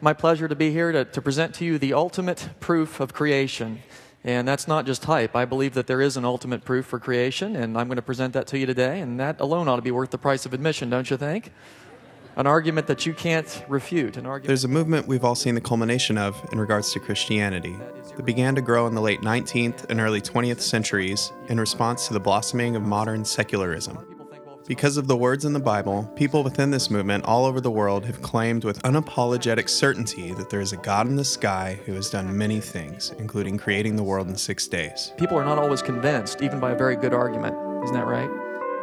my pleasure to be here to, to present to you the ultimate proof of creation. And that's not just hype. I believe that there is an ultimate proof for creation, and I'm going to present that to you today. And that alone ought to be worth the price of admission, don't you think? An argument that you can't refute. An argument There's a movement we've all seen the culmination of in regards to Christianity that began to grow in the late 19th and early 20th centuries in response to the blossoming of modern secularism. Because of the words in the Bible, people within this movement all over the world have claimed with unapologetic certainty that there is a God in the sky who has done many things, including creating the world in six days. people are not always convinced, even by a very good argument. Isn't that right?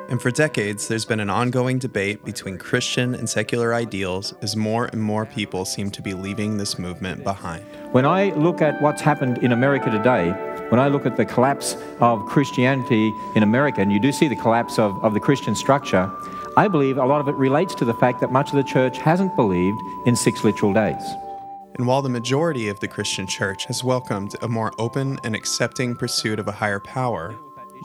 And for decades, there's been an ongoing debate between Christian and secular ideals as more and more people seem to be leaving this movement behind. When I look at what's happened in America today, when I look at the collapse of Christianity in America, and you do see the collapse of, of the Christian structure, I believe a lot of it relates to the fact that much of the church hasn't believed in six literal days. And while the majority of the Christian church has welcomed a more open and accepting pursuit of a higher power,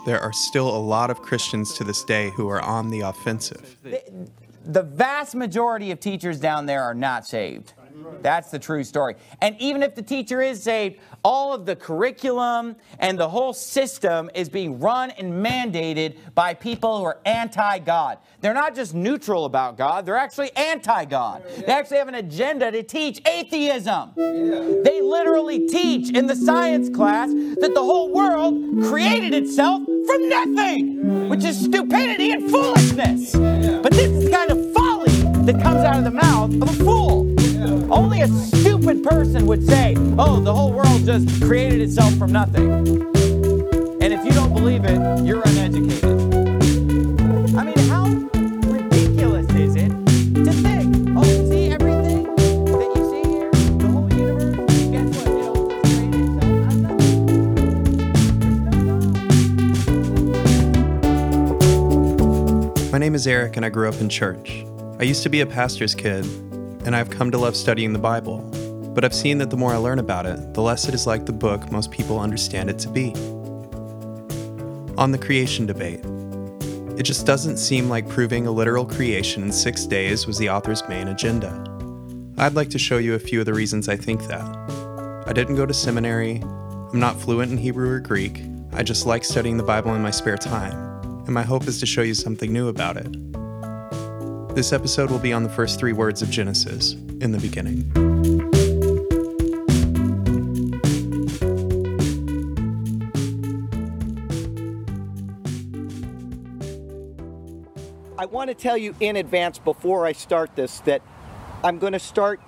there are still a lot of Christians to this day who are on the offensive. the vast majority of teachers down there are not saved. That's the true story. And even if the teacher is saved, all of the curriculum and the whole system is being run and mandated by people who are anti God. They're not just neutral about God, they're actually anti God. They actually have an agenda to teach atheism. They literally teach in the science class that the whole world created itself from nothing, which is stupidity and foolishness. But this is the kind of folly that comes out of the mouth of a fool. Only a stupid person would say, oh, the whole world just created itself from nothing. And if you don't believe it, you're uneducated. I mean, how ridiculous is it to think, oh, see everything that you see here, the whole universe, guess what? It all just created itself out of nothing. My name is Eric, and I grew up in church. I used to be a pastor's kid, and I've come to love studying the Bible. But I've seen that the more I learn about it, the less it is like the book most people understand it to be. On the creation debate, it just doesn't seem like proving a literal creation in six days was the author's main agenda. I'd like to show you a few of the reasons I think that. I didn't go to seminary, I'm not fluent in Hebrew or Greek, I just like studying the Bible in my spare time, and my hope is to show you something new about it. This episode will be on the first three words of Genesis, in the beginning. I want to tell you in advance before I start this that I'm going to start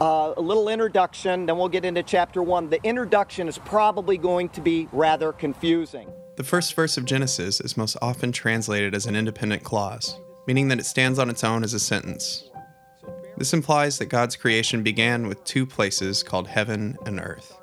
uh, a little introduction, then we'll get into chapter one. The introduction is probably going to be rather confusing. The first verse of Genesis is most often translated as an independent clause, meaning that it stands on its own as a sentence. This implies that God's creation began with two places called heaven and earth.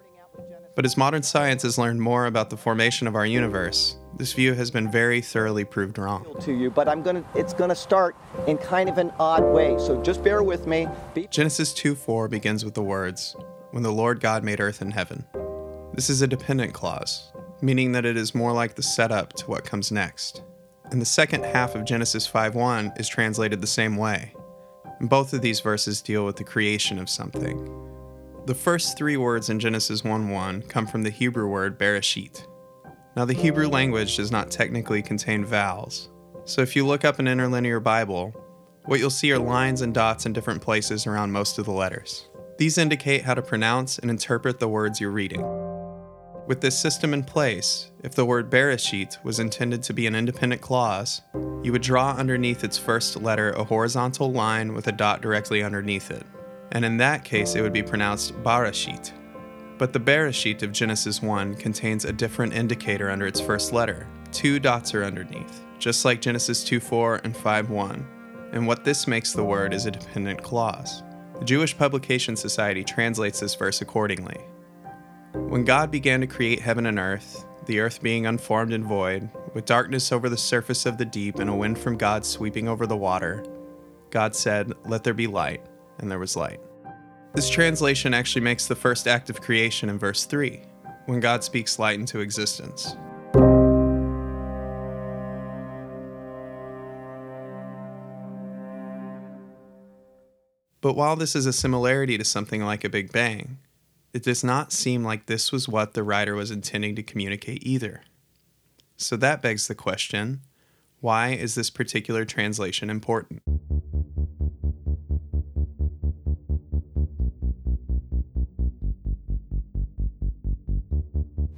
But as modern science has learned more about the formation of our universe, this view has been very thoroughly proved wrong. To you, but I'm gonna. It's gonna start in kind of an odd way. So just bear with me. Be- Genesis 2 4 begins with the words, When the Lord God made earth and heaven. This is a dependent clause, meaning that it is more like the setup to what comes next. And the second half of Genesis 5:1 is translated the same way. Both of these verses deal with the creation of something. The first three words in Genesis 1 1 come from the Hebrew word bereshit. Now, the Hebrew language does not technically contain vowels, so if you look up an interlinear Bible, what you'll see are lines and dots in different places around most of the letters. These indicate how to pronounce and interpret the words you're reading. With this system in place, if the word Bereshit was intended to be an independent clause, you would draw underneath its first letter a horizontal line with a dot directly underneath it. And in that case, it would be pronounced Barashit. But the Bereshit of Genesis 1 contains a different indicator under its first letter. Two dots are underneath, just like Genesis 2 4 and 5 1. And what this makes the word is a dependent clause. The Jewish Publication Society translates this verse accordingly. When God began to create heaven and earth, the earth being unformed and void, with darkness over the surface of the deep and a wind from God sweeping over the water, God said, Let there be light, and there was light. This translation actually makes the first act of creation in verse 3, when God speaks light into existence. But while this is a similarity to something like a Big Bang, it does not seem like this was what the writer was intending to communicate either. So that begs the question why is this particular translation important?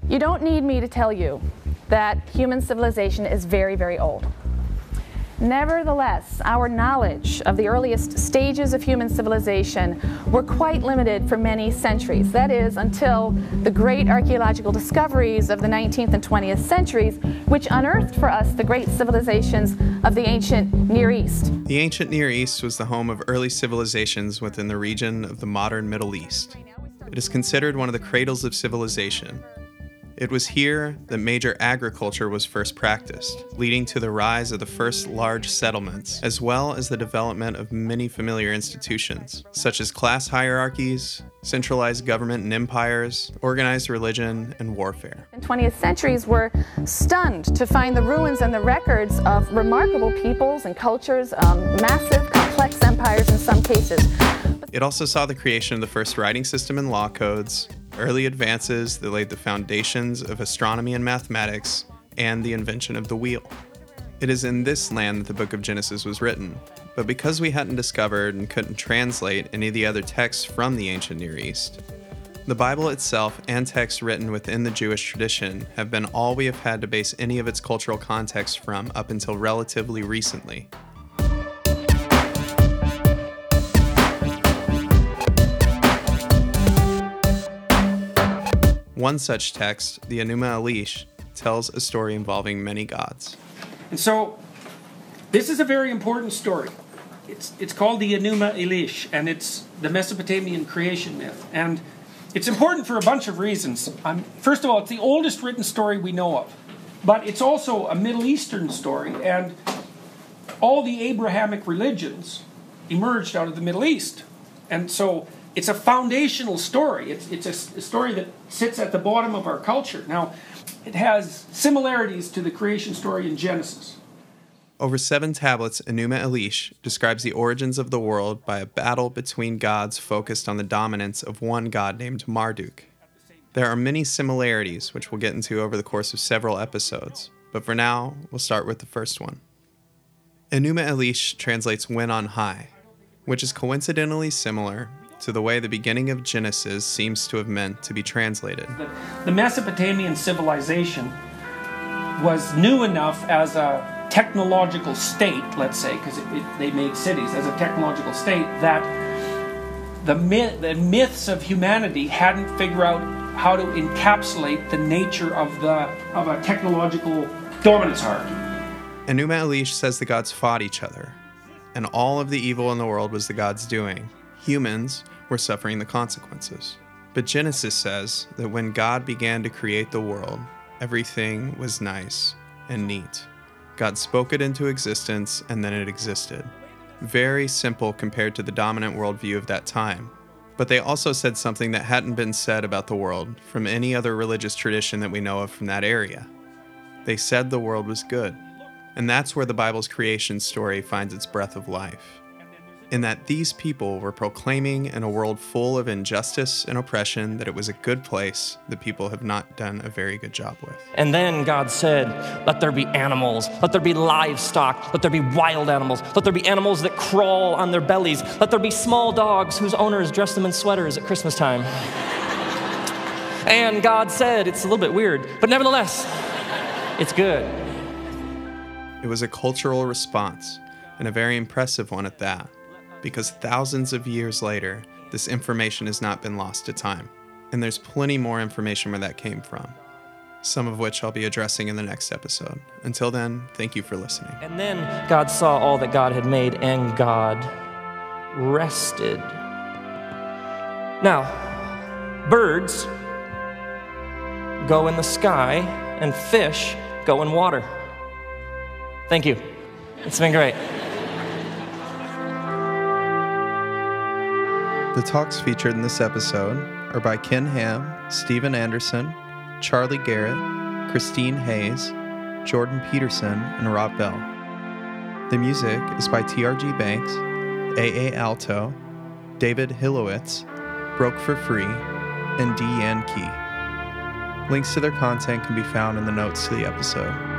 You don't need me to tell you that human civilization is very, very old. Nevertheless, our knowledge of the earliest stages of human civilization were quite limited for many centuries. That is, until the great archaeological discoveries of the 19th and 20th centuries, which unearthed for us the great civilizations of the ancient Near East. The ancient Near East was the home of early civilizations within the region of the modern Middle East. It is considered one of the cradles of civilization, it was here that major agriculture was first practiced, leading to the rise of the first large settlements, as well as the development of many familiar institutions, such as class hierarchies, centralized government and empires, organized religion, and warfare. In 20th centuries were stunned to find the ruins and the records of remarkable peoples and cultures, um, massive, complex empires in some cases. It also saw the creation of the first writing system and law codes, early advances that laid the foundations of astronomy and mathematics, and the invention of the wheel. It is in this land that the book of Genesis was written, but because we hadn't discovered and couldn't translate any of the other texts from the ancient Near East, the Bible itself and texts written within the Jewish tradition have been all we have had to base any of its cultural context from up until relatively recently. One such text, the Enuma Elish, tells a story involving many gods. And so, this is a very important story. It's, it's called the Enuma Elish, and it's the Mesopotamian creation myth. And it's important for a bunch of reasons. Um, first of all, it's the oldest written story we know of, but it's also a Middle Eastern story, and all the Abrahamic religions emerged out of the Middle East. And so it's a foundational story. It's, it's a, a, story that sits at the bottom of our culture. Now, it has similarities to the creation story in Genesis. Over seven tablets, Enuma Elish describes the origins of the world by a battle between gods focused on the dominance of one god named Marduk. There are many similarities, which we'll get into over the course of several episodes, but for now, we'll start with the first one. Enuma Elish translates when on high, which is coincidentally similar to the way the beginning of Genesis seems to have meant to be translated. The Mesopotamian civilization was new enough as a technological state, let's say, because they made cities as a technological state, that the, myth, the myths of humanity hadn't figured out how to encapsulate the nature of, the, of a technological dominance hierarchy. Enuma Elish says the gods fought each other, and all of the evil in the world was the gods' doing humans were suffering the consequences. But Genesis says that when God began to create the world, everything was nice and neat. God spoke it into existence and then it existed. Very simple compared to the dominant worldview of that time. But they also said something that hadn't been said about the world from any other religious tradition that we know of from that area. They said the world was good. And that's where the Bible's creation story finds its breath of life in that these people were proclaiming in a world full of injustice and oppression that it was a good place that people have not done a very good job with. And then God said, Let there be animals, let there be livestock, let there be wild animals, let there be animals that crawl on their bellies, let there be small dogs whose owners dress them in sweaters at Christmas time. and God said, It's a little bit weird, but nevertheless, it's good. It was a cultural response, and a very impressive one at that because thousands of years later, this information has not been lost to time. And there's plenty more information where that came from, some of which I'll be addressing in the next episode. Until then, thank you for listening. And then God saw all that God had made, and God rested. Now, birds go in the sky, and fish go in water. Thank you. It's been great. The talks featured in this episode are by Ken Ham, Steven Anderson, Charlie Garrett, Christine Hayes, Jordan Peterson, and Rob Bell. The music is by TRG Banks, AA Alto, David Hilowitz, Broke for Free, and Dee Yan-Key. Links to their content can be found in the notes to the episode.